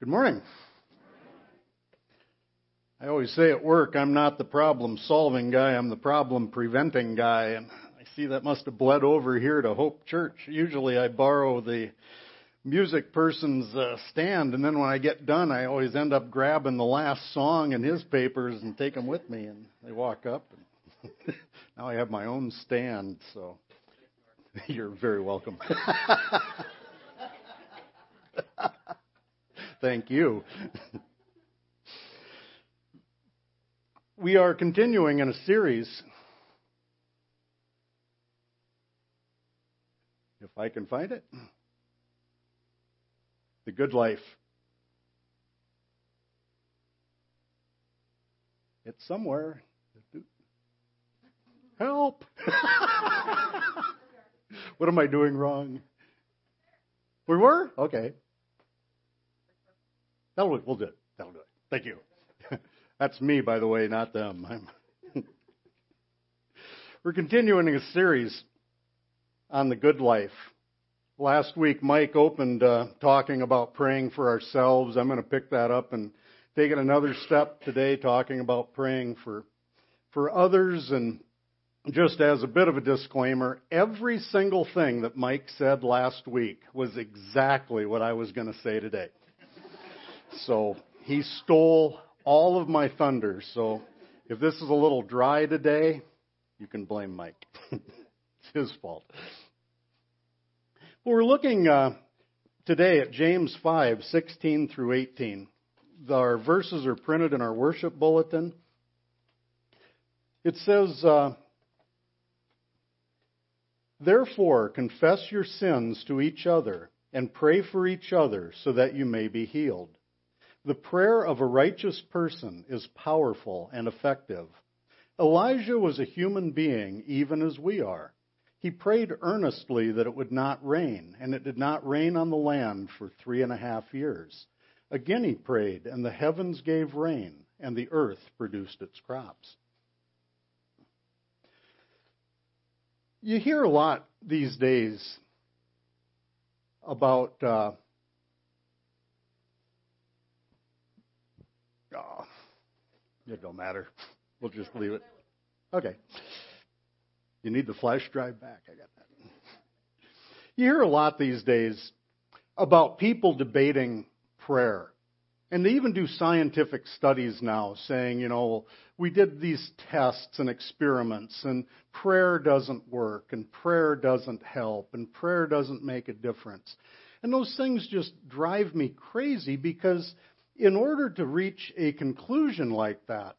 Good morning. I always say at work, I'm not the problem solving guy, I'm the problem preventing guy. And I see that must have bled over here to Hope Church. Usually I borrow the music person's uh, stand, and then when I get done, I always end up grabbing the last song and his papers and take them with me. And they walk up, and now I have my own stand. So you're very welcome. Thank you. we are continuing in a series. If I can find it. The Good Life. It's somewhere. Help! what am I doing wrong? We were? Okay. That'll we'll do it. That'll do it. Thank you. That's me, by the way, not them. We're continuing a series on the good life. Last week, Mike opened uh, talking about praying for ourselves. I'm going to pick that up and take it another step today, talking about praying for for others. And just as a bit of a disclaimer, every single thing that Mike said last week was exactly what I was going to say today. So he stole all of my thunder. So if this is a little dry today, you can blame Mike. it's his fault. Well, we're looking uh, today at James 5, 16 through 18. Our verses are printed in our worship bulletin. It says, uh, Therefore, confess your sins to each other and pray for each other so that you may be healed. The prayer of a righteous person is powerful and effective. Elijah was a human being, even as we are. He prayed earnestly that it would not rain, and it did not rain on the land for three and a half years. Again he prayed, and the heavens gave rain, and the earth produced its crops. You hear a lot these days about uh, Oh, it don't matter. We'll just leave it. Okay. You need the flash drive back. I got that. You hear a lot these days about people debating prayer. And they even do scientific studies now saying, you know, we did these tests and experiments and prayer doesn't work and prayer doesn't help and prayer doesn't make a difference. And those things just drive me crazy because in order to reach a conclusion like that,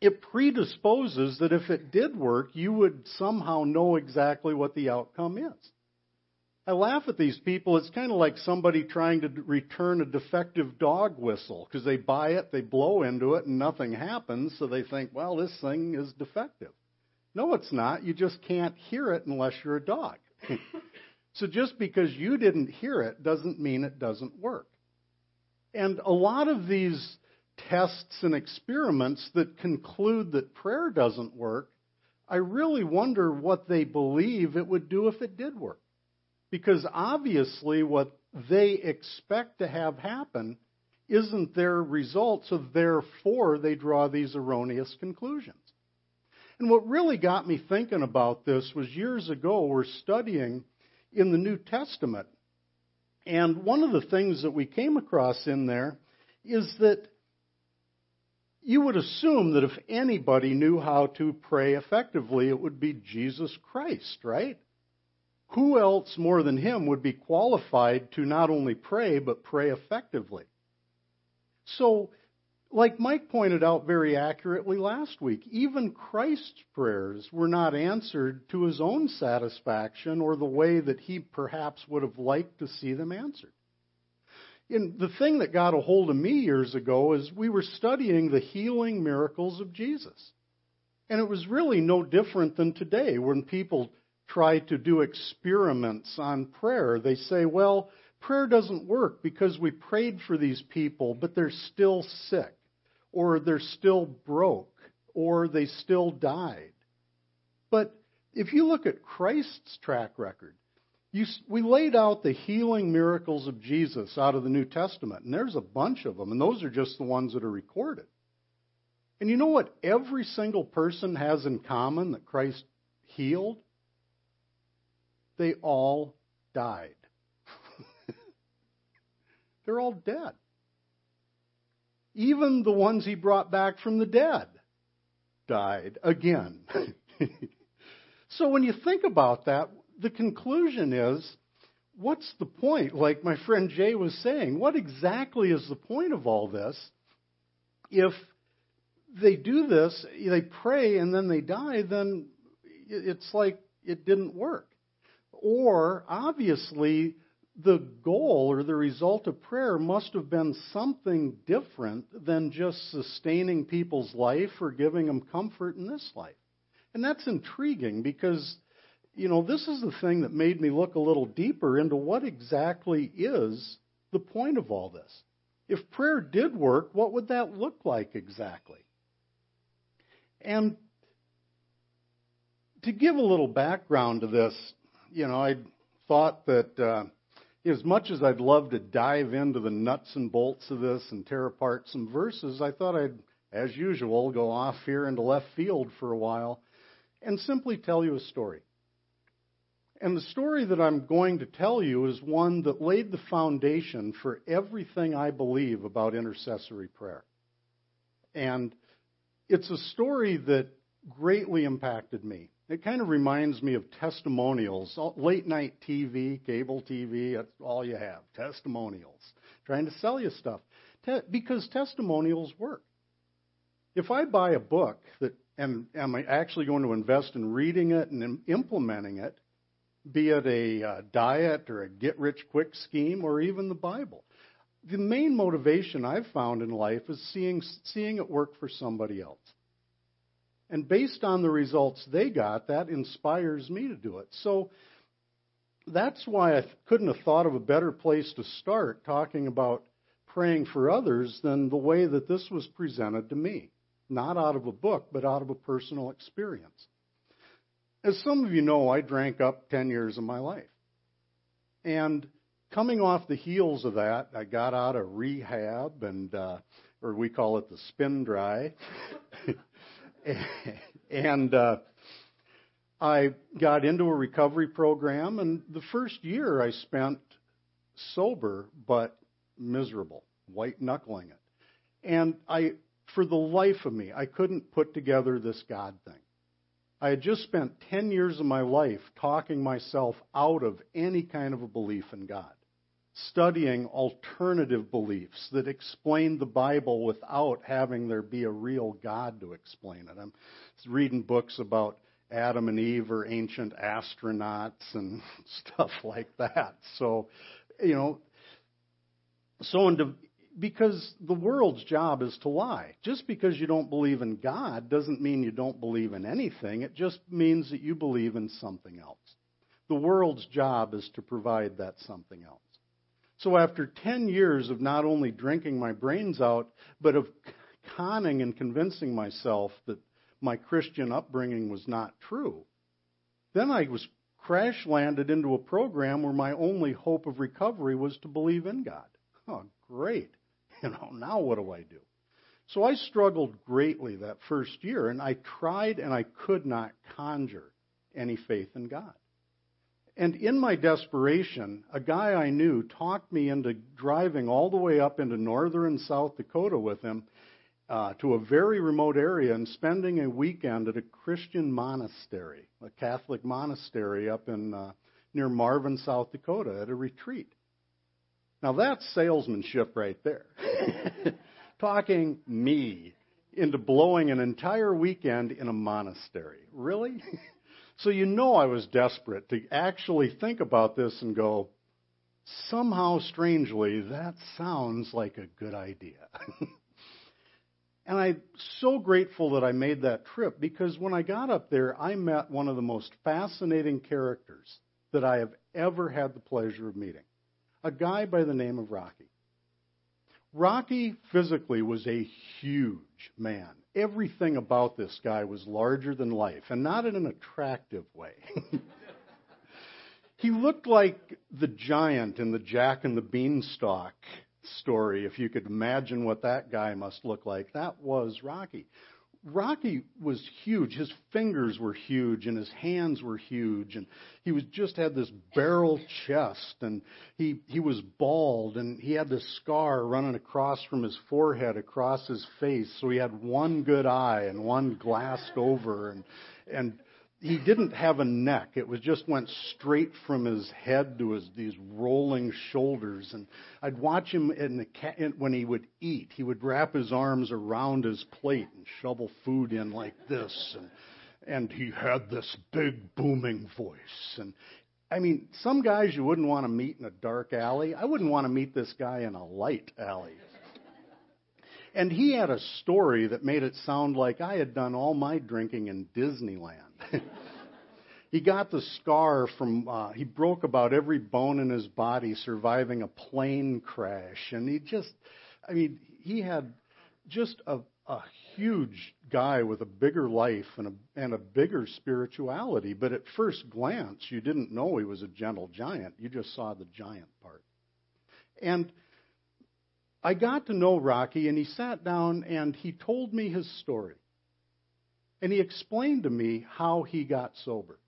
it predisposes that if it did work, you would somehow know exactly what the outcome is. I laugh at these people. It's kind of like somebody trying to return a defective dog whistle because they buy it, they blow into it, and nothing happens, so they think, well, this thing is defective. No, it's not. You just can't hear it unless you're a dog. so just because you didn't hear it doesn't mean it doesn't work. And a lot of these tests and experiments that conclude that prayer doesn't work, I really wonder what they believe it would do if it did work. Because obviously, what they expect to have happen isn't their result, so therefore they draw these erroneous conclusions. And what really got me thinking about this was years ago, we're studying in the New Testament and one of the things that we came across in there is that you would assume that if anybody knew how to pray effectively, it would be Jesus Christ, right? Who else more than him would be qualified to not only pray, but pray effectively? So like Mike pointed out very accurately last week, even Christ's prayers were not answered to his own satisfaction or the way that he perhaps would have liked to see them answered. And the thing that got a hold of me years ago is we were studying the healing miracles of Jesus. And it was really no different than today when people try to do experiments on prayer. They say, well, prayer doesn't work because we prayed for these people, but they're still sick or they're still broke, or they still died. But if you look at Christ's track record, You, we laid out the healing miracles of Jesus out of the New Testament, and there's a bunch of them, and those are just the ones that are recorded. And you know what every single person has in common that Christ healed? They all died. They're all dead. Even the ones he brought back from the dead died again. so when you think about that, the conclusion is what's the point? Like my friend Jay was saying, what exactly is the point of all this if they do this, they pray and then they die, then it's like it didn't work. Or obviously, the goal or the result of prayer must have been something different than just sustaining people's life or giving them comfort in this life. And that's intriguing because, you know, this is the thing that made me look a little deeper into what exactly is the point of all this. If prayer did work, what would that look like exactly? And to give a little background to this, you know, I thought that uh, as much as I'd love to dive into the nuts and bolts of this and tear apart some verses, I thought I'd, as usual, go off here into left field for a while and simply tell you a story. And the story that I'm going to tell you is one that laid the foundation for everything I believe about intercessory prayer. And it's a story that greatly impacted me. It kind of reminds me of testimonials, late night TV, cable TV, that's all you have. Testimonials. Trying to sell you stuff. Te- because testimonials work. If I buy a book that and am I actually going to invest in reading it and implementing it, be it a uh, diet or a get rich quick scheme or even the Bible? The main motivation I've found in life is seeing seeing it work for somebody else. And based on the results they got, that inspires me to do it. So that's why I couldn't have thought of a better place to start talking about praying for others than the way that this was presented to me. Not out of a book, but out of a personal experience. As some of you know, I drank up 10 years of my life. And coming off the heels of that, I got out of rehab and, uh, or we call it the spin dry. and uh, I got into a recovery program, and the first year I spent sober but miserable, white knuckling it. And I, for the life of me, I couldn't put together this God thing. I had just spent 10 years of my life talking myself out of any kind of a belief in God studying alternative beliefs that explain the Bible without having there be a real God to explain it. I'm reading books about Adam and Eve or ancient astronauts and stuff like that. So, you know, so into, because the world's job is to lie. Just because you don't believe in God doesn't mean you don't believe in anything. It just means that you believe in something else. The world's job is to provide that something else. So after 10 years of not only drinking my brains out, but of conning and convincing myself that my Christian upbringing was not true, then I was crash landed into a program where my only hope of recovery was to believe in God. Oh, great. You know, now what do I do? So I struggled greatly that first year, and I tried and I could not conjure any faith in God. And in my desperation, a guy I knew talked me into driving all the way up into northern South Dakota with him uh, to a very remote area and spending a weekend at a Christian monastery, a Catholic monastery up in uh, near Marvin, South Dakota, at a retreat. Now that's salesmanship right there. Talking me into blowing an entire weekend in a monastery. Really? So you know I was desperate to actually think about this and go, somehow strangely, that sounds like a good idea. and I'm so grateful that I made that trip because when I got up there, I met one of the most fascinating characters that I have ever had the pleasure of meeting. A guy by the name of Rocky. Rocky physically was a huge man everything about this guy was larger than life, and not in an attractive way. He looked like the giant in the Jack and the Beanstalk story, if you could imagine what that guy must look like. That was Rocky. Rocky was huge. His fingers were huge and his hands were huge and he was just had this barrel chest and he he was bald and he had this scar running across from his forehead across his face so he had one good eye and one glassed over and and he didn't have a neck. It was just went straight from his head to his these rolling shoulders. And I'd watch him in the when he would eat. He would wrap his arms around his plate and shovel food in like this. And and he had this big booming voice. And I mean, some guys you wouldn't want to meet in a dark alley. I wouldn't want to meet this guy in a light alley. And he had a story that made it sound like I had done all my drinking in Disneyland. he got the scar from, uh, he broke about every bone in his body surviving a plane crash. And he just, I mean, he had just a, a huge guy with a bigger life and a, and a bigger spirituality. But at first glance, you didn't know he was a gentle giant. You just saw the giant part. And I got to know Rocky, and he sat down and he told me his story. And he explained to me how he got sober.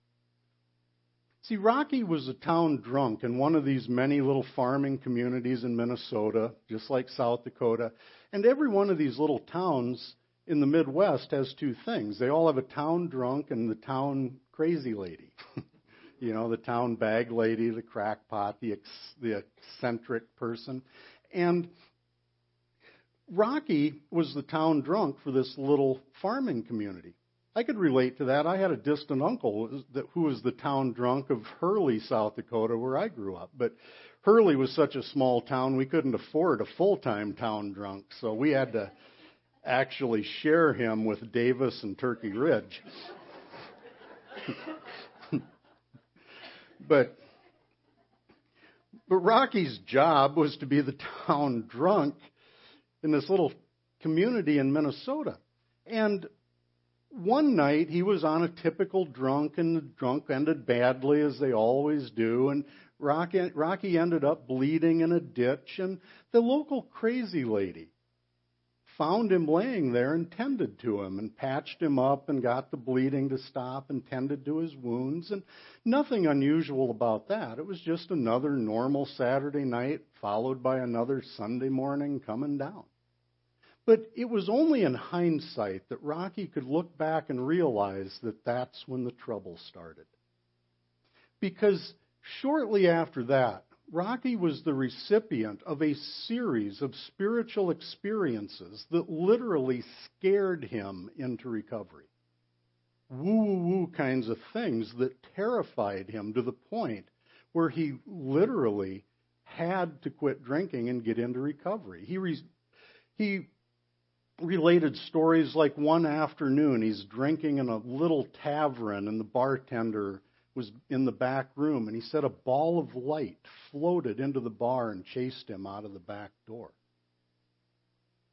See, Rocky was a town drunk in one of these many little farming communities in Minnesota, just like South Dakota. And every one of these little towns in the Midwest has two things. They all have a town drunk and the town crazy lady. you know, the town bag lady, the crackpot, the, ex- the eccentric person. And Rocky was the town drunk for this little farming community. I could relate to that. I had a distant uncle who was the town drunk of Hurley, South Dakota, where I grew up. But Hurley was such a small town, we couldn't afford a full time town drunk. So we had to actually share him with Davis and Turkey Ridge. but but Rocky's job was to be the town drunk in this little community in Minnesota. And one night he was on a typical drunk, and the drunk ended badly, as they always do. And Rocky, Rocky ended up bleeding in a ditch, and the local crazy lady found him laying there and tended to him and patched him up and got the bleeding to stop and tended to his wounds and nothing unusual about that it was just another normal saturday night followed by another sunday morning coming down but it was only in hindsight that Rocky could look back and realize that that's when the trouble started. Because shortly after that, Rocky was the recipient of a series of spiritual experiences that literally scared him into recovery. Woo woo woo kinds of things that terrified him to the point where he literally had to quit drinking and get into recovery. He, re- he related stories like one afternoon he's drinking in a little tavern and the bartender was in the back room and he said a ball of light floated into the bar and chased him out of the back door.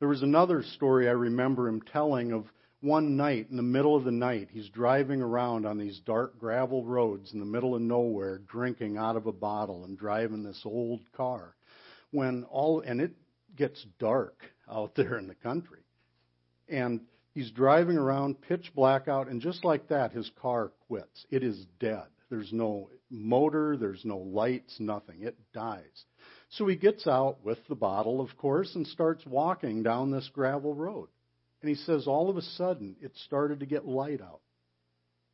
There was another story I remember him telling of one night in the middle of the night he's driving around on these dark gravel roads in the middle of nowhere drinking out of a bottle and driving this old car when all and it gets dark out there in the country and he's driving around, pitch black out, and just like that, his car quits. It is dead. There's no motor, there's no lights, nothing. It dies. So he gets out with the bottle, of course, and starts walking down this gravel road. And he says all of a sudden it started to get light out.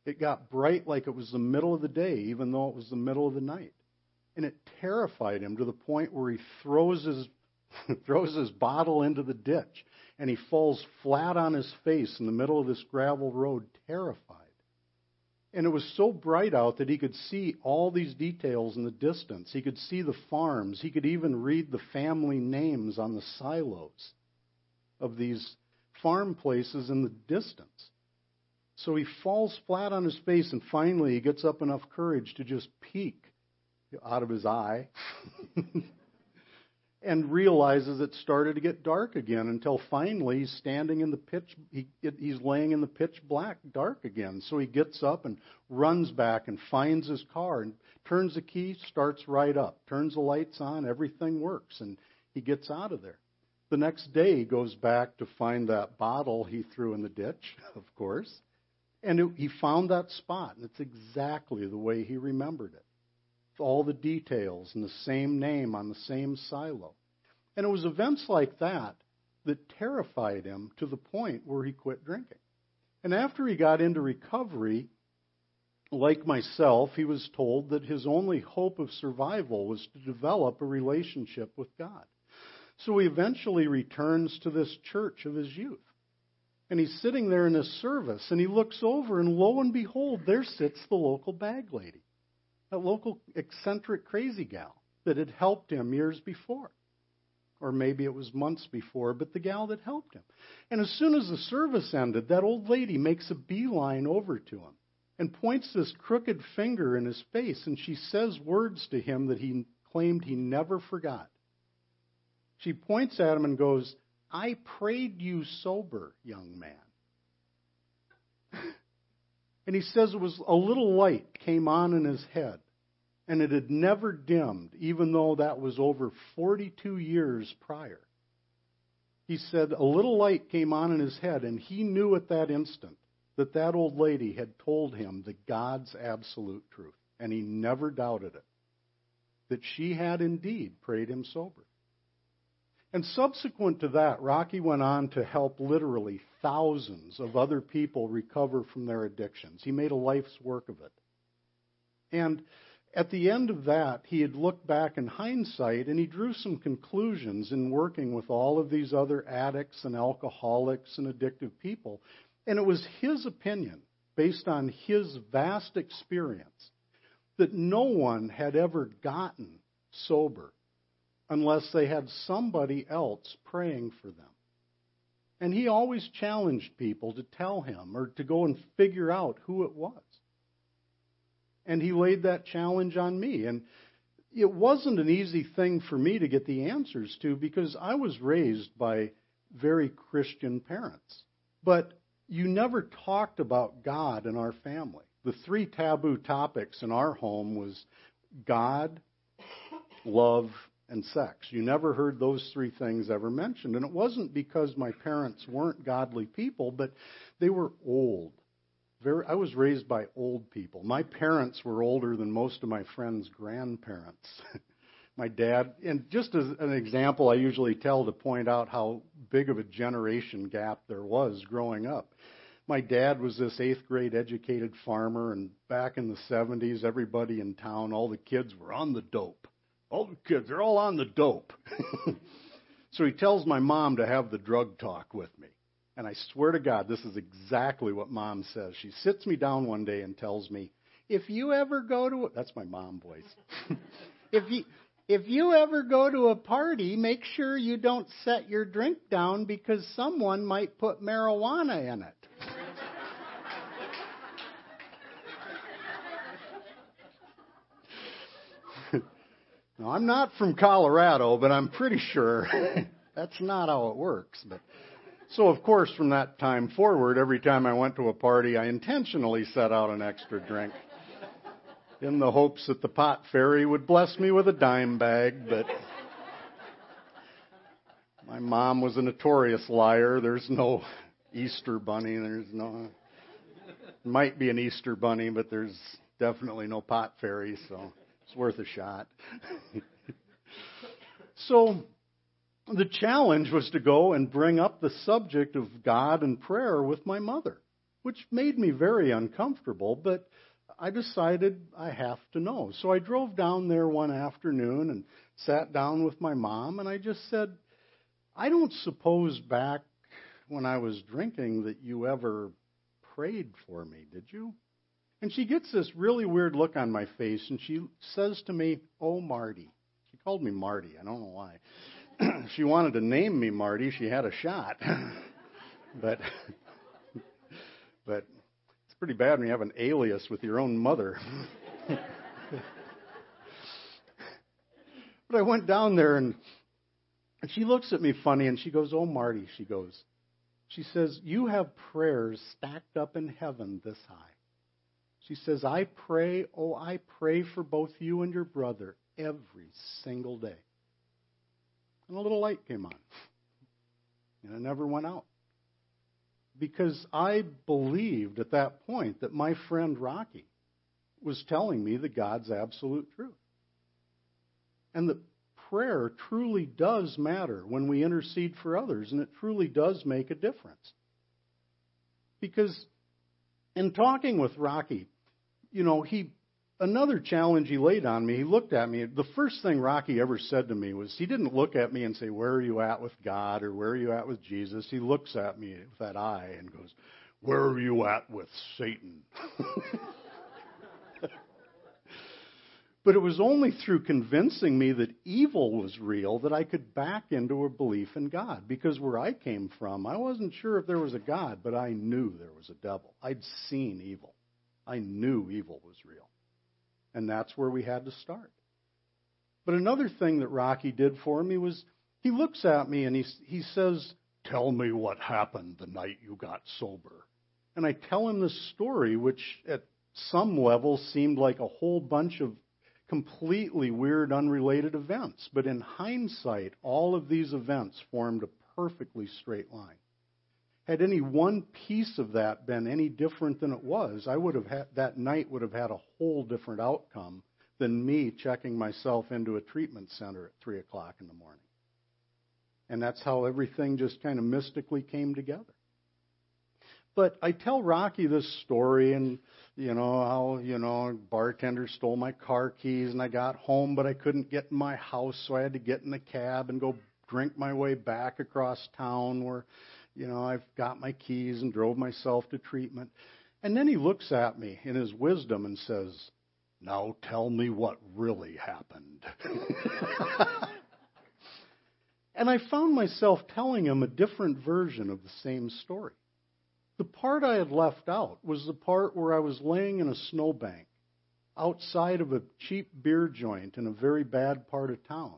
It got bright like it was the middle of the day, even though it was the middle of the night. And it terrified him to the point where he throws his throws his bottle into the ditch and he falls flat on his face in the middle of this gravel road, terrified. And it was so bright out that he could see all these details in the distance. He could see the farms. He could even read the family names on the silos of these farm places in the distance. So he falls flat on his face, and finally he gets up enough courage to just peek out of his eye and realizes it started to get dark again until finally he's standing in the pitch he, he's laying in the pitch black dark again so he gets up and runs back and finds his car and turns the key, starts right up, turns the lights on, everything works, and he gets out of there. The next day, he goes back to find that bottle he threw in the ditch, of course, and it, he found that spot, and it's exactly the way he remembered it. All the details and the same name on the same silo. And it was events like that that terrified him to the point where he quit drinking. And after he got into recovery, like myself, he was told that his only hope of survival was to develop a relationship with God. So he eventually returns to this church of his youth. And he's sitting there in his service, and he looks over, and lo and behold, there sits the local bag lady, that local eccentric crazy gal that had helped him years before. Or maybe it was months before, but the gal that helped him. And as soon as the service ended, that old lady makes a beeline over to him and points this crooked finger in his face, and she says words to him that he claimed he never forgot. She points at him and goes, I prayed you sober, young man. and he says it was a little light came on in his head, and it had never dimmed, even though that was over 42 years prior. He said a little light came on in his head, and he knew at that instant that that old lady had told him the God's absolute truth, and he never doubted it. That she had indeed prayed him sober. And subsequent to that, Rocky went on to help literally thousands of other people recover from their addictions. He made a life's work of it. And at the end of that, he had looked back in hindsight and he drew some conclusions in working with all of these other addicts and alcoholics and addictive people. And it was his opinion, based on his vast experience, that no one had ever gotten sober unless they had somebody else praying for them. And he always challenged people to tell him or to go and figure out who it was. And he laid that challenge on me. And it wasn't an easy thing for me to get the answers to because I was raised by very Christian parents. But you never talked about God in our family. The three taboo topics in our home was God, love, and sex. You never heard those three things ever mentioned. And it wasn't because my parents weren't godly people, but they were old. Very, I was raised by old people. My parents were older than most of my friends' grandparents. my dad, and just as an example, I usually tell to point out how big of a generation gap there was growing up. My dad was this eighth grade educated farmer, and back in the 70s, everybody in town, all the kids were on the dope all the kids, they're all on the dope. so he tells my mom to have the drug talk with me. And I swear to God, this is exactly what mom says. She sits me down one day and tells me, if you ever go to, a, that's my mom voice. if you, if you ever go to a party, make sure you don't set your drink down because someone might put marijuana in it. Now, I'm not from Colorado, but I'm pretty sure that's not how it works. But so, of course, from that time forward, every time I went to a party, I intentionally set out an extra drink in the hopes that the pot fairy would bless me with a dime bag. But my mom was a notorious liar. There's no Easter bunny. There's no. Might be an Easter bunny, but there's definitely no pot fairy. So. It's worth a shot. so the challenge was to go and bring up the subject of God and prayer with my mother, which made me very uncomfortable, but I decided I have to know. So I drove down there one afternoon and sat down with my mom, and I just said, I don't suppose back when I was drinking that you ever prayed for me, did you? And she gets this really weird look on my face, and she says to me, Oh, Marty. She called me Marty. I don't know why. she wanted to name me Marty. She had a shot. but, but it's pretty bad when you have an alias with your own mother. but I went down there, and, and she looks at me funny, and she goes, Oh, Marty. She goes, She says, You have prayers stacked up in heaven this high. She says, I pray, oh, I pray for both you and your brother every single day. And a little light came on. And it never went out. Because I believed at that point that my friend Rocky was telling me the God's absolute truth. And that prayer truly does matter when we intercede for others, and it truly does make a difference. Because in talking with Rocky, you know, he another challenge he laid on me, he looked at me. The first thing Rocky ever said to me was he didn't look at me and say, Where are you at with God or where are you at with Jesus? He looks at me with that eye and goes, Where are you at with Satan? but it was only through convincing me that evil was real that I could back into a belief in God. Because where I came from, I wasn't sure if there was a God, but I knew there was a devil. I'd seen evil. I knew evil was real. And that's where we had to start. But another thing that Rocky did for me was he looks at me and he, he says, Tell me what happened the night you got sober. And I tell him this story, which at some level seemed like a whole bunch of completely weird, unrelated events. But in hindsight, all of these events formed a perfectly straight line. Had any one piece of that been any different than it was, I would have had, that night would have had a whole different outcome than me checking myself into a treatment center at three o'clock in the morning. And that's how everything just kind of mystically came together. But I tell Rocky this story and you know how you know bartender stole my car keys and I got home but I couldn't get in my house so I had to get in a cab and go drink my way back across town where you know, I've got my keys and drove myself to treatment. And then he looks at me in his wisdom and says, Now tell me what really happened. and I found myself telling him a different version of the same story. The part I had left out was the part where I was laying in a snowbank outside of a cheap beer joint in a very bad part of town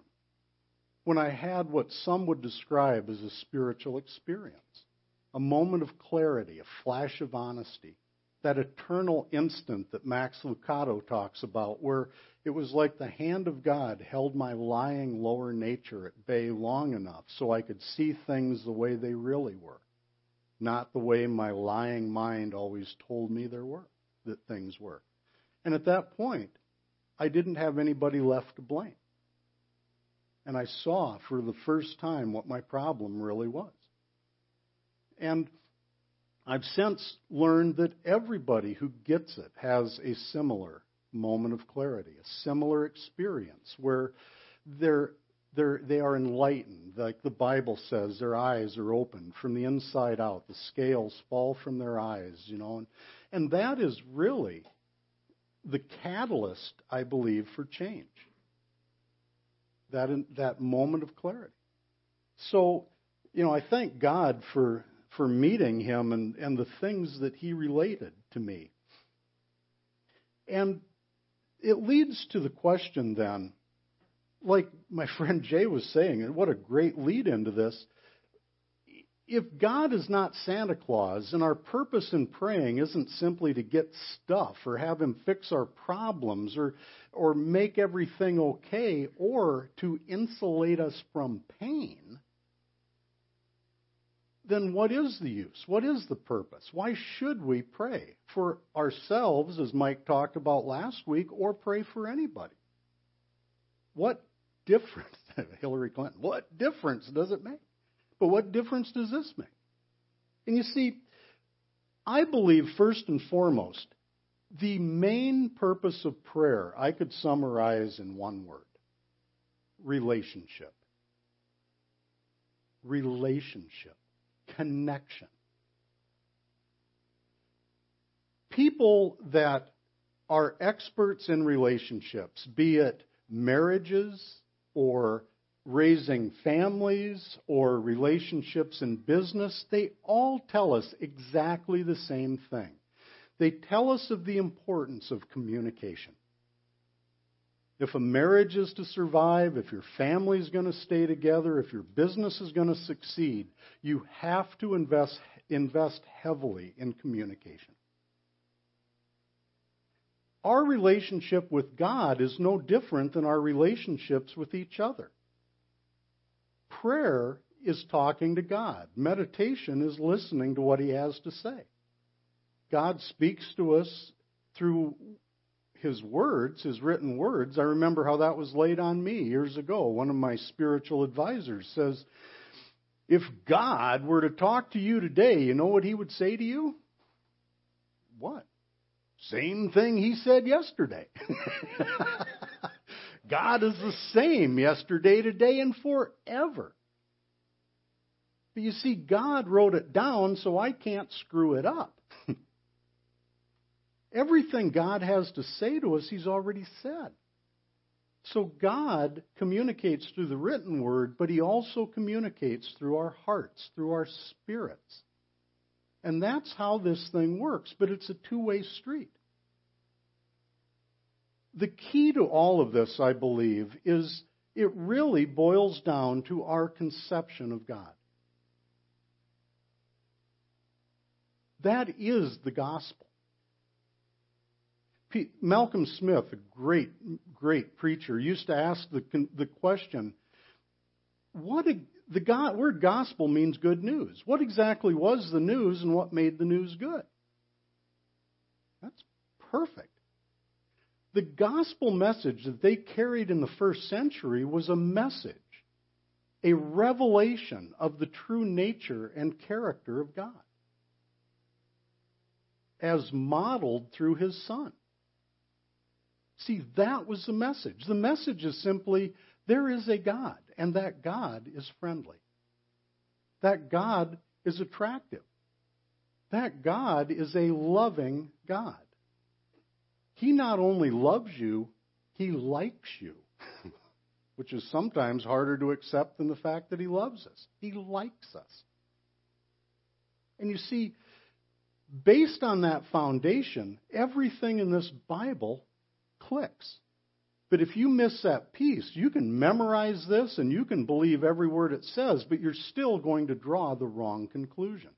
when I had what some would describe as a spiritual experience, a moment of clarity, a flash of honesty, that eternal instant that Max Lucado talks about, where it was like the hand of God held my lying lower nature at bay long enough so I could see things the way they really were, not the way my lying mind always told me there were, that things were. And at that point, I didn't have anybody left to blame and I saw for the first time what my problem really was. And I've since learned that everybody who gets it has a similar moment of clarity, a similar experience where they're, they're, they are enlightened. Like the Bible says, their eyes are opened from the inside out. The scales fall from their eyes, you know. And, and that is really the catalyst, I believe, for change that, in, that moment of clarity. So, you know, I thank God for, for meeting him and, and the things that he related to me. And it leads to the question then, like my friend Jay was saying, and what a great lead into this if God is not Santa Claus and our purpose in praying isn't simply to get stuff or have Him fix our problems or, or make everything okay or to insulate us from pain, then what is the use? What is the purpose? Why should we pray? For ourselves, as Mike talked about last week, or pray for anybody? What difference, Hillary Clinton, what difference does it make? But what difference does this make? And you see, I believe first and foremost, the main purpose of prayer I could summarize in one word relationship. Relationship. Connection. People that are experts in relationships, be it marriages or raising families or relationships in business, they all tell us exactly the same thing. They tell us of the importance of communication. If a marriage is to survive, if your family is going to stay together, if your business is going to succeed, you have to invest, invest heavily in communication. our relationship with God is no different than our relationships with each other. Prayer is talking to God. Meditation is listening to what He has to say. God speaks to us through His words, His written words. I remember how that was laid on me years ago. One of my spiritual advisors says, If God were to talk to you today, you know what He would say to you? What? Same thing He said yesterday. God is the same yesterday, today, and forever. But you see, God wrote it down, so I can't screw it up. Everything God has to say to us, He's already said. So God communicates through the written word, but He also communicates through our hearts, through our spirits. And that's how this thing works, but it's a two way street. The key to all of this, I believe, is it really boils down to our conception of God. That is the gospel. Malcolm Smith, a great, great preacher, used to ask the, the question, what a, the God, word gospel means good news. What exactly was the news and what made the news good? That's perfect. The gospel message that they carried in the first century was a message, a revelation of the true nature and character of God as modeled through his son. See, that was the message. The message is simply there is a God, and that God is friendly. That God is attractive. That God is a loving God. He not only loves you, he likes you, which is sometimes harder to accept than the fact that he loves us. He likes us. And you see, based on that foundation, everything in this Bible clicks. But if you miss that piece, you can memorize this and you can believe every word it says, but you're still going to draw the wrong conclusion.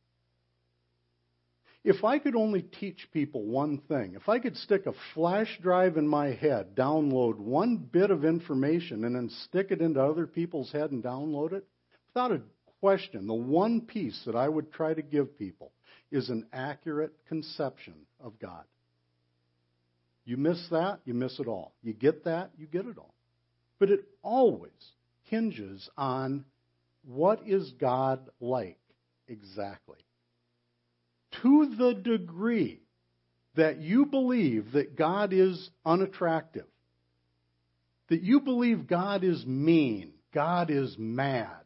If I could only teach people one thing, if I could stick a flash drive in my head, download one bit of information, and then stick it into other people's head and download it, without a question, the one piece that I would try to give people is an accurate conception of God. You miss that, you miss it all. You get that, you get it all. But it always hinges on what is God like exactly. To the degree that you believe that God is unattractive, that you believe God is mean, God is mad,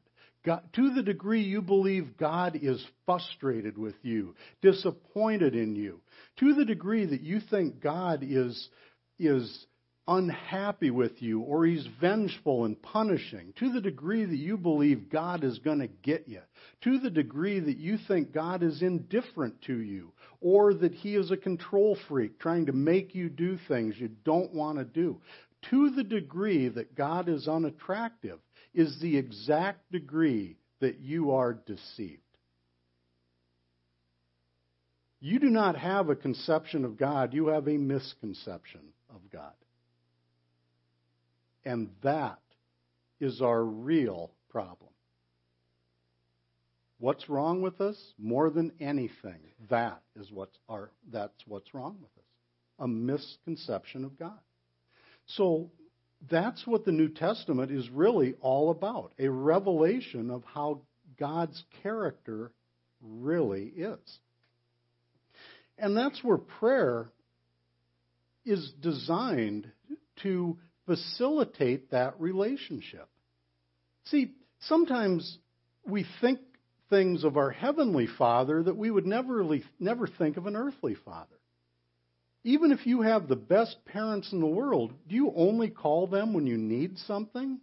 God, to the degree you believe God is frustrated with you, disappointed in you, to the degree that you think God is, is unhappy with you or he's vengeful and punishing, to the degree that you believe God is going to get you, to the degree that you think God is indifferent to you or that he is a control freak trying to make you do things you don't want to do, to the degree that God is unattractive, is the exact degree that you are deceived. You do not have a conception of God, you have a misconception. And that is our real problem. What's wrong with us? More than anything, that is what's our, that's what's wrong with us. A misconception of God. So that's what the New Testament is really all about a revelation of how God's character really is. And that's where prayer is designed to facilitate that relationship. See, sometimes we think things of our heavenly Father that we would never really, never think of an earthly Father. Even if you have the best parents in the world, do you only call them when you need something?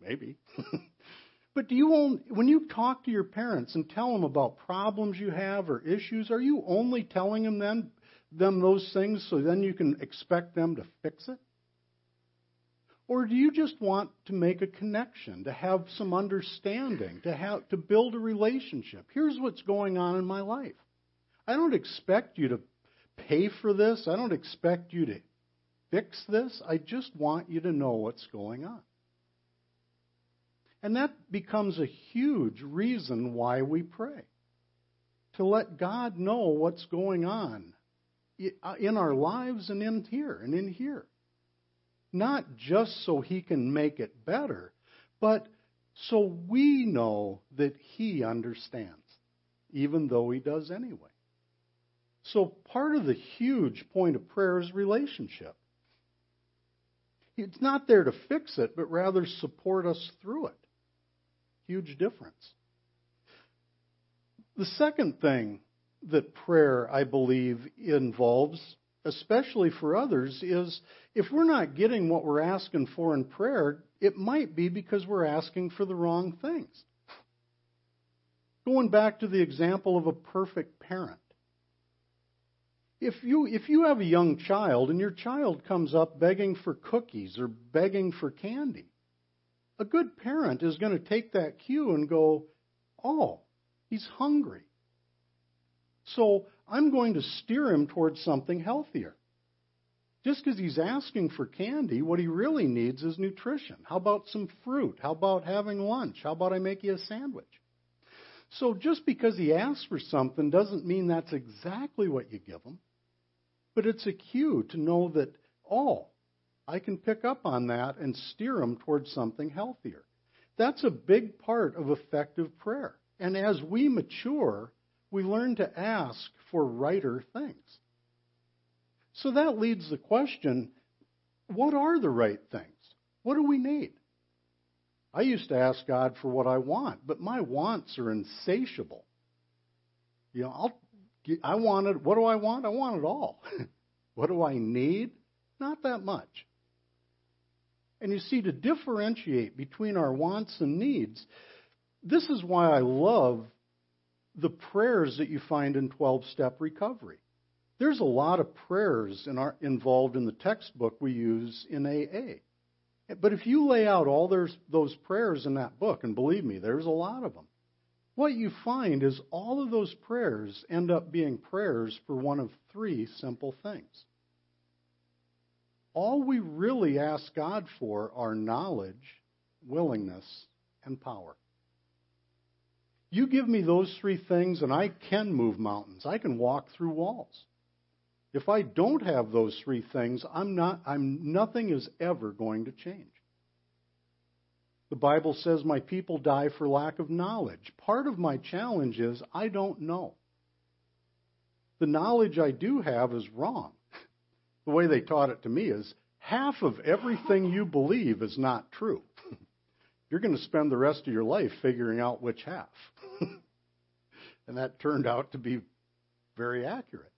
Maybe. but do you only, when you talk to your parents and tell them about problems you have or issues, are you only telling them then them those things so then you can expect them to fix it? Or do you just want to make a connection, to have some understanding, to have to build a relationship? Here's what's going on in my life. I don't expect you to pay for this. I don't expect you to fix this. I just want you to know what's going on. And that becomes a huge reason why we pray. To let God know what's going on uh, in our lives and in here and in here. Not just so He can make it better, but so we know that He understands, even though He does anyway. So part of the huge point of prayer is relationship. It's not there to fix it, but rather support us through it. Huge difference. The second thing that prayer, I believe, involves, especially for others, is if we're not getting what we're asking for in prayer, it might be because we're asking for the wrong things. Going back to the example of a perfect parent. If you, if you have a young child and your child comes up begging for cookies or begging for candy, a good parent is going to take that cue and go, Oh, he's hungry. So I'm going to steer him towards something healthier. Just because he's asking for candy, what he really needs is nutrition. How about some fruit? How about having lunch? How about I make you a sandwich? So just because he asks for something doesn't mean that's exactly what you give him. But it's a cue to know that, oh, I can pick up on that and steer him towards something healthier. That's a big part of effective prayer. And as we mature, we learn to ask for righter things. So that leads the question what are the right things? What do we need? I used to ask God for what I want, but my wants are insatiable. You know, I'll I wanted, what do I want? I want it all. what do I need? Not that much. And you see, to differentiate between our wants and needs, this is why I love the prayers that you find in 12 step recovery. There's a lot of prayers in our, involved in the textbook we use in AA. But if you lay out all those prayers in that book, and believe me, there's a lot of them, what you find is all of those prayers end up being prayers for one of three simple things. All we really ask God for are knowledge, willingness, and power. You give me those three things, and I can move mountains. I can walk through walls. If I don't have those three things, I'm not, I'm, nothing is ever going to change. The Bible says my people die for lack of knowledge. Part of my challenge is I don't know. The knowledge I do have is wrong. The way they taught it to me is half of everything you believe is not true. You're going to spend the rest of your life figuring out which half. and that turned out to be very accurate.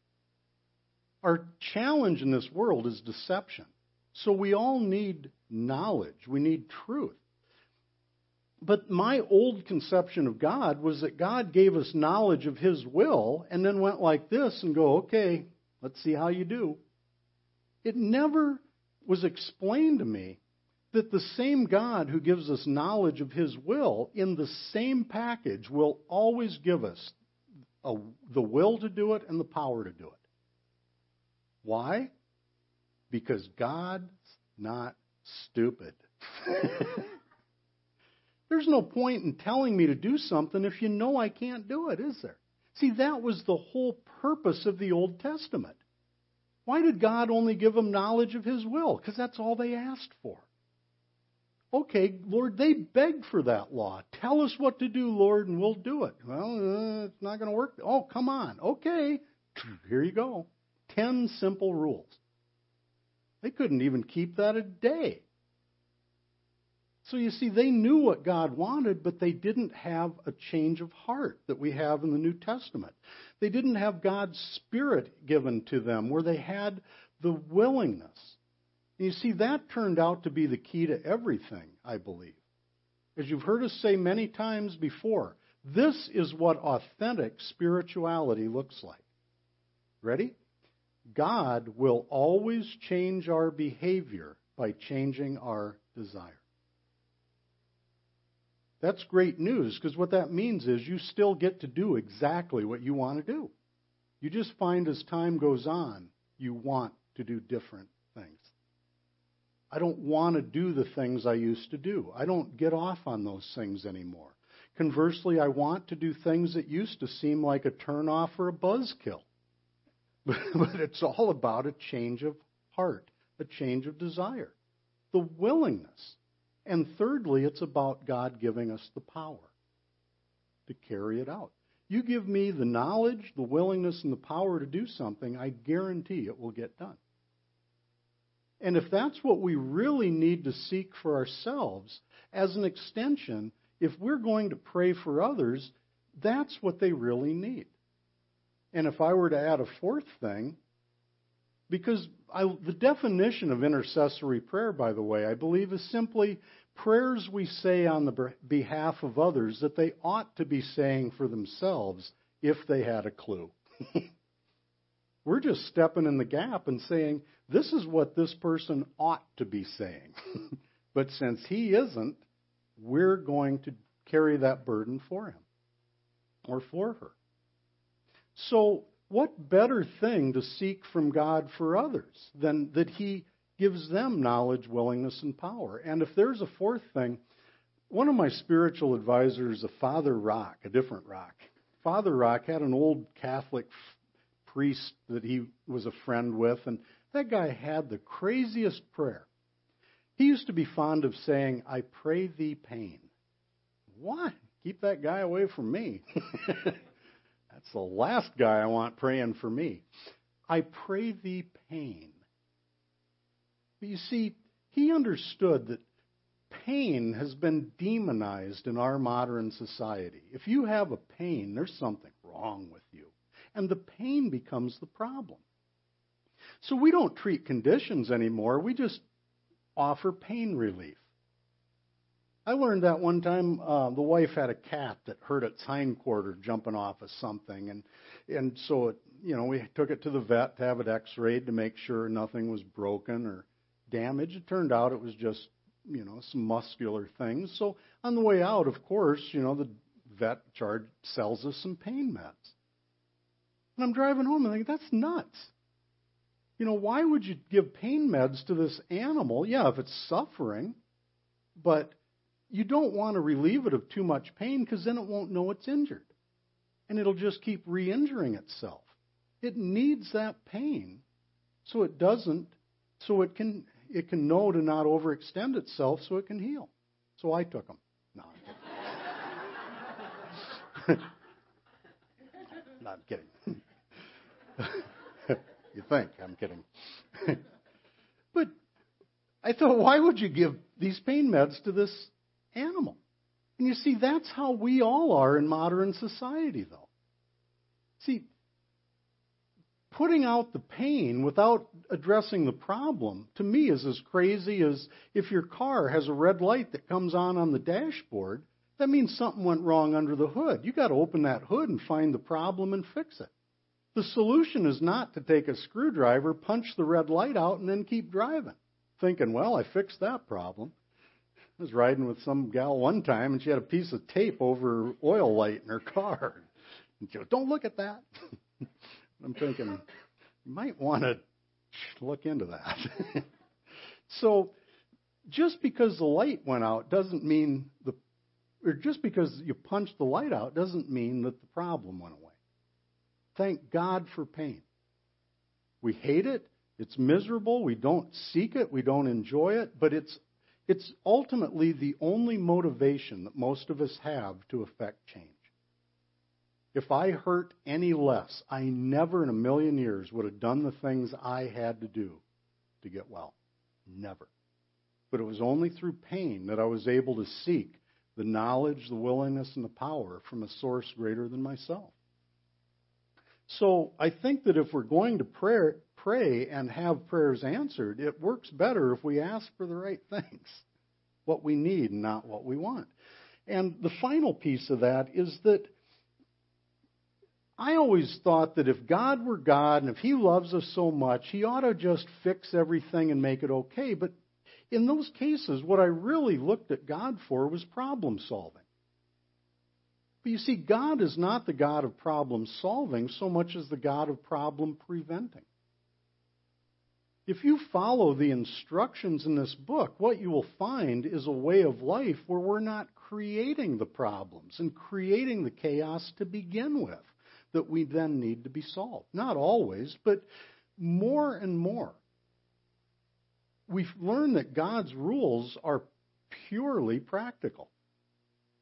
Our challenge in this world is deception. So we all need knowledge. We need truth. But my old conception of God was that God gave us knowledge of His will and then went like this and go, okay, let's see how you do. It never was explained to me that the same God who gives us knowledge of His will in the same package will always give us a, the will to do it and the power to do it. Why? Because God's not stupid. There's no point in telling me to do something if you know I can't do it, is there? See, that was the whole purpose of the Old Testament. Why did God only give them knowledge of His will? Because that's all they asked for. Okay, Lord, they begged for that law. Tell us what to do, Lord, and we'll do it. Well, uh, it's not going to work. Oh, come on. Okay, here you go. Ten simple rules. They couldn't even keep that a day. So you see, they knew what God wanted, but they didn't have a change of heart that we have in the New Testament. They didn't have God's Spirit given to them where they had the willingness. And you see, that turned out to be the key to everything, I believe. As you've heard us say many times before, this is what authentic spirituality looks like. Ready? God will always change our behavior by changing our desire. That's great news because what that means is you still get to do exactly what you want to do. You just find as time goes on, you want to do different. I don't want to do the things I used to do. I don't get off on those things anymore. Conversely, I want to do things that used to seem like a turnoff or a buzzkill. but it's all about a change of heart, a change of desire, the willingness. And thirdly, it's about God giving us the power to carry it out. You give me the knowledge, the willingness, and the power to do something, I guarantee it will get done. And if that's what we really need to seek for ourselves, as an extension, if we're going to pray for others, that's what they really need. And if I were to add a fourth thing, because I, the definition of intercessory prayer, by the way, I believe is simply prayers we say on the behalf of others that they ought to be saying for themselves if they had a clue. We're just stepping in the gap and saying, this is what this person ought to be saying. but since he isn't, we're going to carry that burden for him or for her. So, what better thing to seek from God for others than that he gives them knowledge, willingness, and power? And if there's a fourth thing, one of my spiritual advisors, a Father Rock, a different Rock, Father Rock had an old Catholic priest that he was a friend with, and that guy had the craziest prayer. He used to be fond of saying, I pray thee pain. What? Keep that guy away from me. That's the last guy I want praying for me. I pray thee pain. But you see, he understood that pain has been demonized in our modern society. If you have a pain, there's something wrong with. And the pain becomes the problem. So we don't treat conditions anymore, we just offer pain relief. I learned that one time. Uh, the wife had a cat that hurt its hindquarter jumping off of something, and and so it, you know, we took it to the vet to have it X-rayed to make sure nothing was broken or damaged. It turned out it was just, you know, some muscular things. So on the way out, of course, you know, the vet charge sells us some pain meds. And I'm driving home and I think that's nuts. You know, why would you give pain meds to this animal? Yeah, if it's suffering, but you don't want to relieve it of too much pain because then it won't know it's injured. And it'll just keep re injuring itself. It needs that pain so it doesn't, so it can, it can know to not overextend itself so it can heal. So I took them. No. no, I'm kidding. you think I'm kidding. but I thought, why would you give these pain meds to this animal. And you see, that's how we all are in modern society, though. See, putting out the pain without addressing the problem, to me, is as crazy as if your car has a red light that comes on on the dashboard. That means something went wrong under the hood. You've got to open that hood and find the problem and fix it. The solution is not to take a screwdriver, punch the red light out, and then keep driving, thinking, well, I fixed that problem. I was riding with some gal one time, and she had a piece of tape over her oil light in her car. And she goes, "Don't look at that." I'm thinking, you might want to look into that. so, just because the light went out doesn't mean the, or just because you punched the light out doesn't mean that the problem went away. Thank God for pain. We hate it. It's miserable. We don't seek it. We don't enjoy it. But it's it's ultimately the only motivation that most of us have to affect change. If I hurt any less, I never in a million years would have done the things I had to do to get well. Never. But it was only through pain that I was able to seek the knowledge, the willingness, and the power from a source greater than myself. So I think that if we're going to pray, pray and have prayers answered, it works better if we ask for the right things, what we need, not what we want. And the final piece of that is that I always thought that if God were God and if He loves us so much, He ought to just fix everything and make it okay. But in those cases, what I really looked at God for was problem solving. But you see, God is not the God of problem solving so much as the God of problem preventing. If you follow the instructions in this book, what you will find is a way of life where we're not creating the problems and creating the chaos to begin with that we then need to be solved. Not always, but more and more. We've learned that God's rules are purely practical.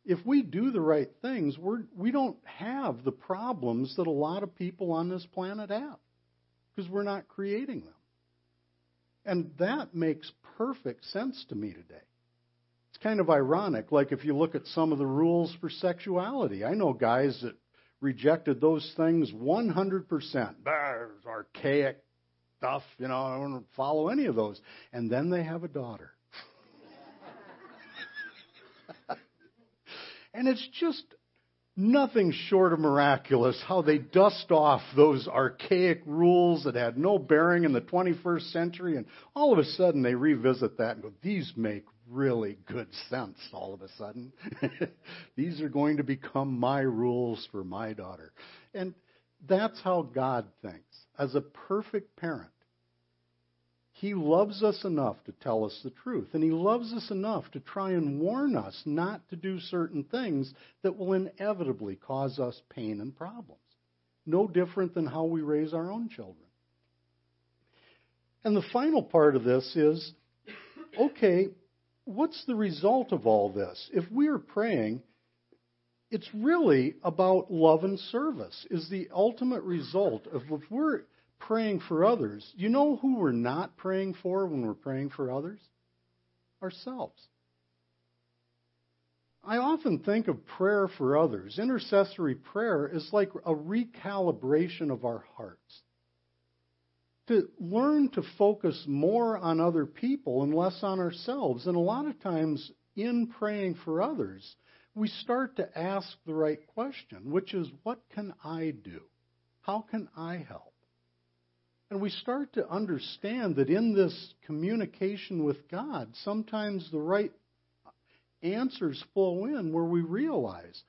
If we do the right things, we're, we don't have the problems that a lot of people on this planet have because we're not creating them. And that makes perfect sense to me today. It's kind of ironic. Like if you look at some of the rules for sexuality, I know guys that rejected those things 100%. There's archaic stuff, you know, I don't follow any of those. And then they have a daughter. and it's just nothing short of miraculous how they dust off those archaic rules that had no bearing in the 21st century, and all of a sudden they revisit that and go, These make really good sense all of a sudden. These are going to become my rules for my daughter. And that's how God thinks. As a perfect parent, he loves us enough to tell us the truth, and He loves us enough to try and warn us not to do certain things that will inevitably cause us pain and problems. No different than how we raise our own children. And the final part of this is okay, what's the result of all this? If we are praying, it's really about love and service, is the ultimate result of if we're praying for others, you know who we're not praying for when we're praying for others? Ourselves. I often think of prayer for others. Intercessory prayer is like a recalibration of our hearts. To learn to focus more on other people and less on ourselves. And a lot of times in praying for others, we start to ask the right question, which is, what can I do? How can I help? And we start to understand that in this communication with God, sometimes the right answers flow in where we realize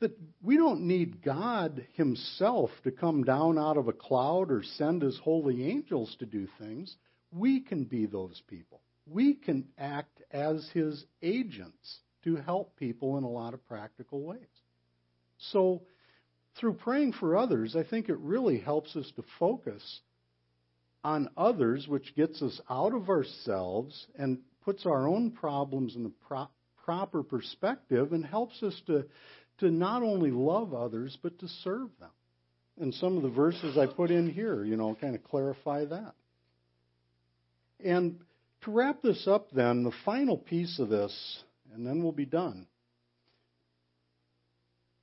that we don't need God Himself to come down out of a cloud or send His holy angels to do things. We can be those people. We can act as His agents to help people in a lot of practical ways. So, through praying for others, I think it really helps us to focus on others, which gets us out of ourselves and puts our own problems in the pro- proper perspective and helps us to, to not only love others, but to serve them. And some of the verses I put in here, you know, kind of clarify that. And to wrap this up, then, the final piece of this, and then we'll be done.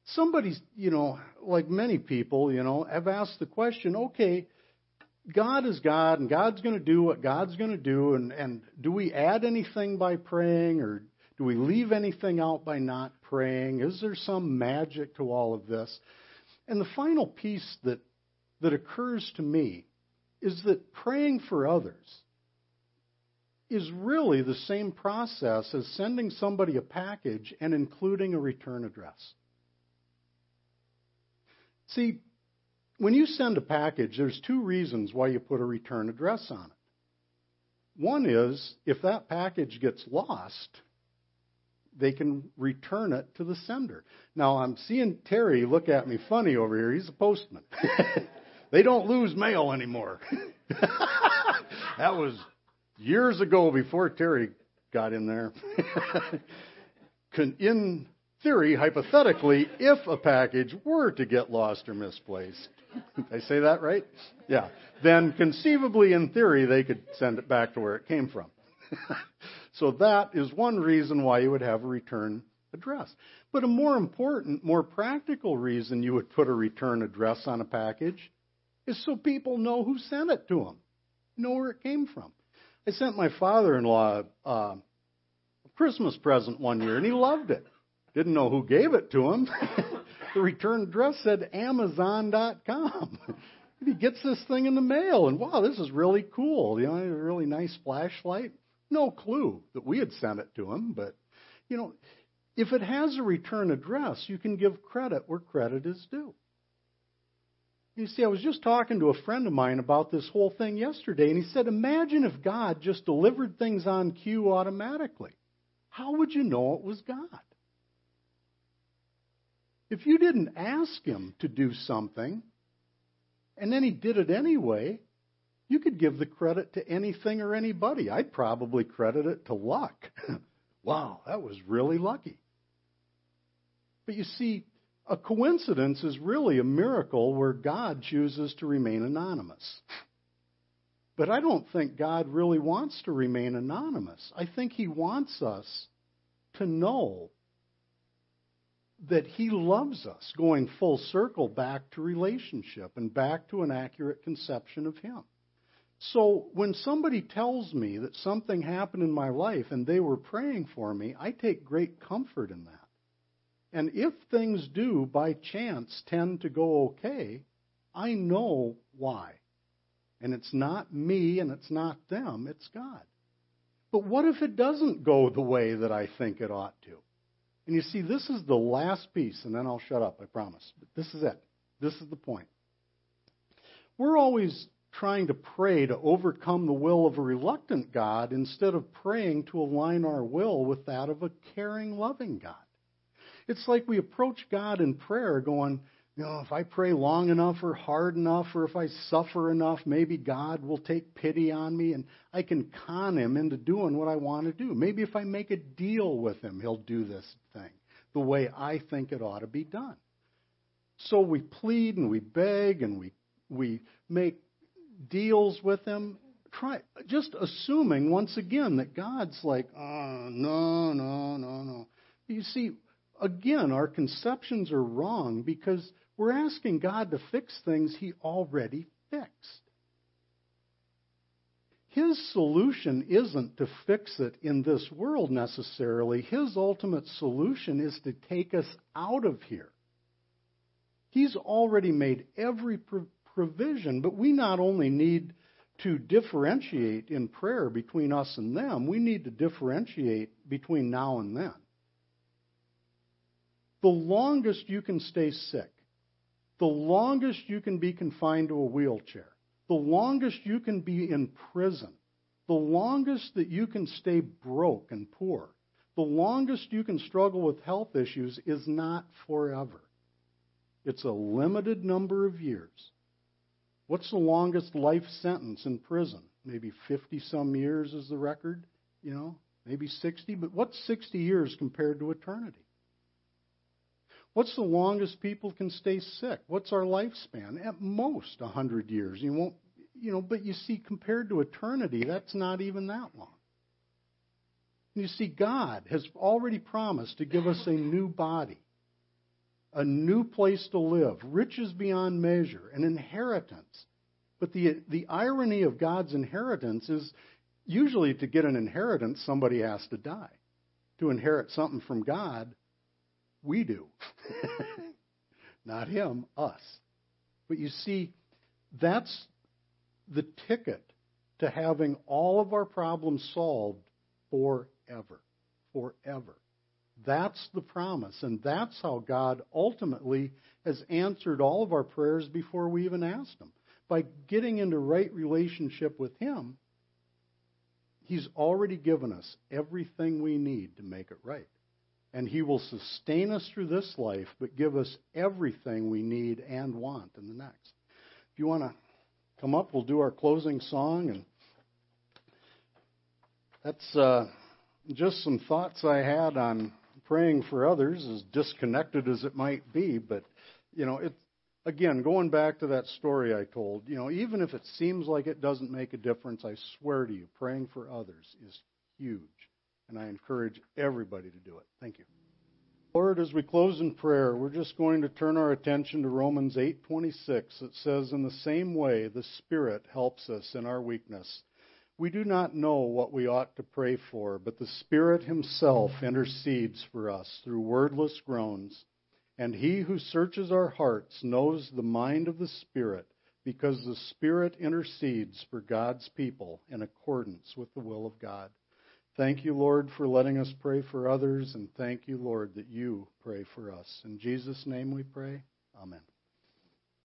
Somebody's, you know, like many people, you know, have asked the question okay, God is God, and God's going to do what God's going to do. And, and do we add anything by praying, or do we leave anything out by not praying? Is there some magic to all of this? And the final piece that, that occurs to me is that praying for others is really the same process as sending somebody a package and including a return address. See, when you send a package, there's two reasons why you put a return address on it. One is if that package gets lost, they can return it to the sender. Now, I'm seeing Terry look at me funny over here. He's a postman. they don't lose mail anymore. that was years ago before Terry got in there. in theory, hypothetically, if a package were to get lost or misplaced, I say that right? Yeah. Then conceivably, in theory, they could send it back to where it came from. so that is one reason why you would have a return address. But a more important, more practical reason you would put a return address on a package is so people know who sent it to them, know where it came from. I sent my father-in-law uh, a Christmas present one year, and he loved it. Didn't know who gave it to him. the return address said Amazon.com. he gets this thing in the mail, and wow, this is really cool. You know, a really nice flashlight. No clue that we had sent it to him, but you know, if it has a return address, you can give credit where credit is due. You see, I was just talking to a friend of mine about this whole thing yesterday, and he said, Imagine if God just delivered things on cue automatically. How would you know it was God? If you didn't ask Him to do something, and then He did it anyway, you could give the credit to anything or anybody. I'd probably credit it to luck. wow, that was really lucky. But you see, a coincidence is really a miracle where God chooses to remain anonymous. But I don't think God really wants to remain anonymous. I think He wants us to know that He loves us, going full circle back to relationship and back to an accurate conception of Him. So when somebody tells me that something happened in my life and they were praying for me, I take great comfort in that. And if things do, by chance, tend to go okay, I know why. And it's not me and it's not them, it's God. But what if it doesn't go the way that I think it ought to? And you see, this is the last piece, and then I'll shut up, I promise. But this is it. This is the point. We're always trying to pray to overcome the will of a reluctant God instead of praying to align our will with that of a caring, loving God. It's like we approach God in prayer going, you know, if I pray long enough or hard enough or if I suffer enough, maybe God will take pity on me and I can con him into doing what I want to do. Maybe if I make a deal with him, he'll do this thing the way I think it ought to be done. So we plead and we beg and we we make deals with him, try just assuming once again that God's like, oh no, no, no, no. You see, again, our conceptions are wrong because we're asking God to fix things He already fixed. His solution isn't to fix it in this world necessarily. His ultimate solution is to take us out of here. He's already made every provision, but we not only need to differentiate in prayer between us and them, we need to differentiate between now and then the longest you can stay sick, the longest you can be confined to a wheelchair, the longest you can be in prison, the longest that you can stay broke and poor, the longest you can struggle with health issues is not forever. It's a limited number of years. What's the longest life sentence in prison? Maybe 50 some years is the record, you know, maybe 60, but what's 60 years compared to eternity? What's the longest people can stay sick? What's our lifespan? At most, a 100 years. You won't, you know, but you see, compared to eternity, that's not even that long. You see, God has already promised to give us a new body, a new place to live, riches beyond measure, an inheritance. But the, the irony of God's inheritance is usually to get an inheritance, somebody has to die. To inherit something from God, we do. Not him, us. But you see, that's the ticket to having all of our problems solved forever. Forever. That's the promise. And that's how God ultimately has answered all of our prayers before we even asked Him. By getting into right relationship with Him, He's already given us everything we need to make it right and He will sustain us through this life, but give us everything we need and want in the next. If you want to come up, we'll do our closing song, and that's uh, just some thoughts I had on praying for others, as disconnected as it might be. But you know, it again going back to that story I told. You know, even if it seems like it doesn't make a difference, I swear to you, praying for others is huge and I encourage everybody to do it. Thank you. Lord, as we close in prayer, we're just going to turn our attention to Romans 8:26. It says, "In the same way, the Spirit helps us in our weakness. We do not know what we ought to pray for, but the Spirit Himself intercedes for us through wordless groans. And He who searches our hearts knows the mind of the Spirit, because the Spirit intercedes for God's people in accordance with the will of God." Thank you, Lord, for letting us pray for others, and thank you, Lord, that you pray for us. In Jesus' name we pray. Amen.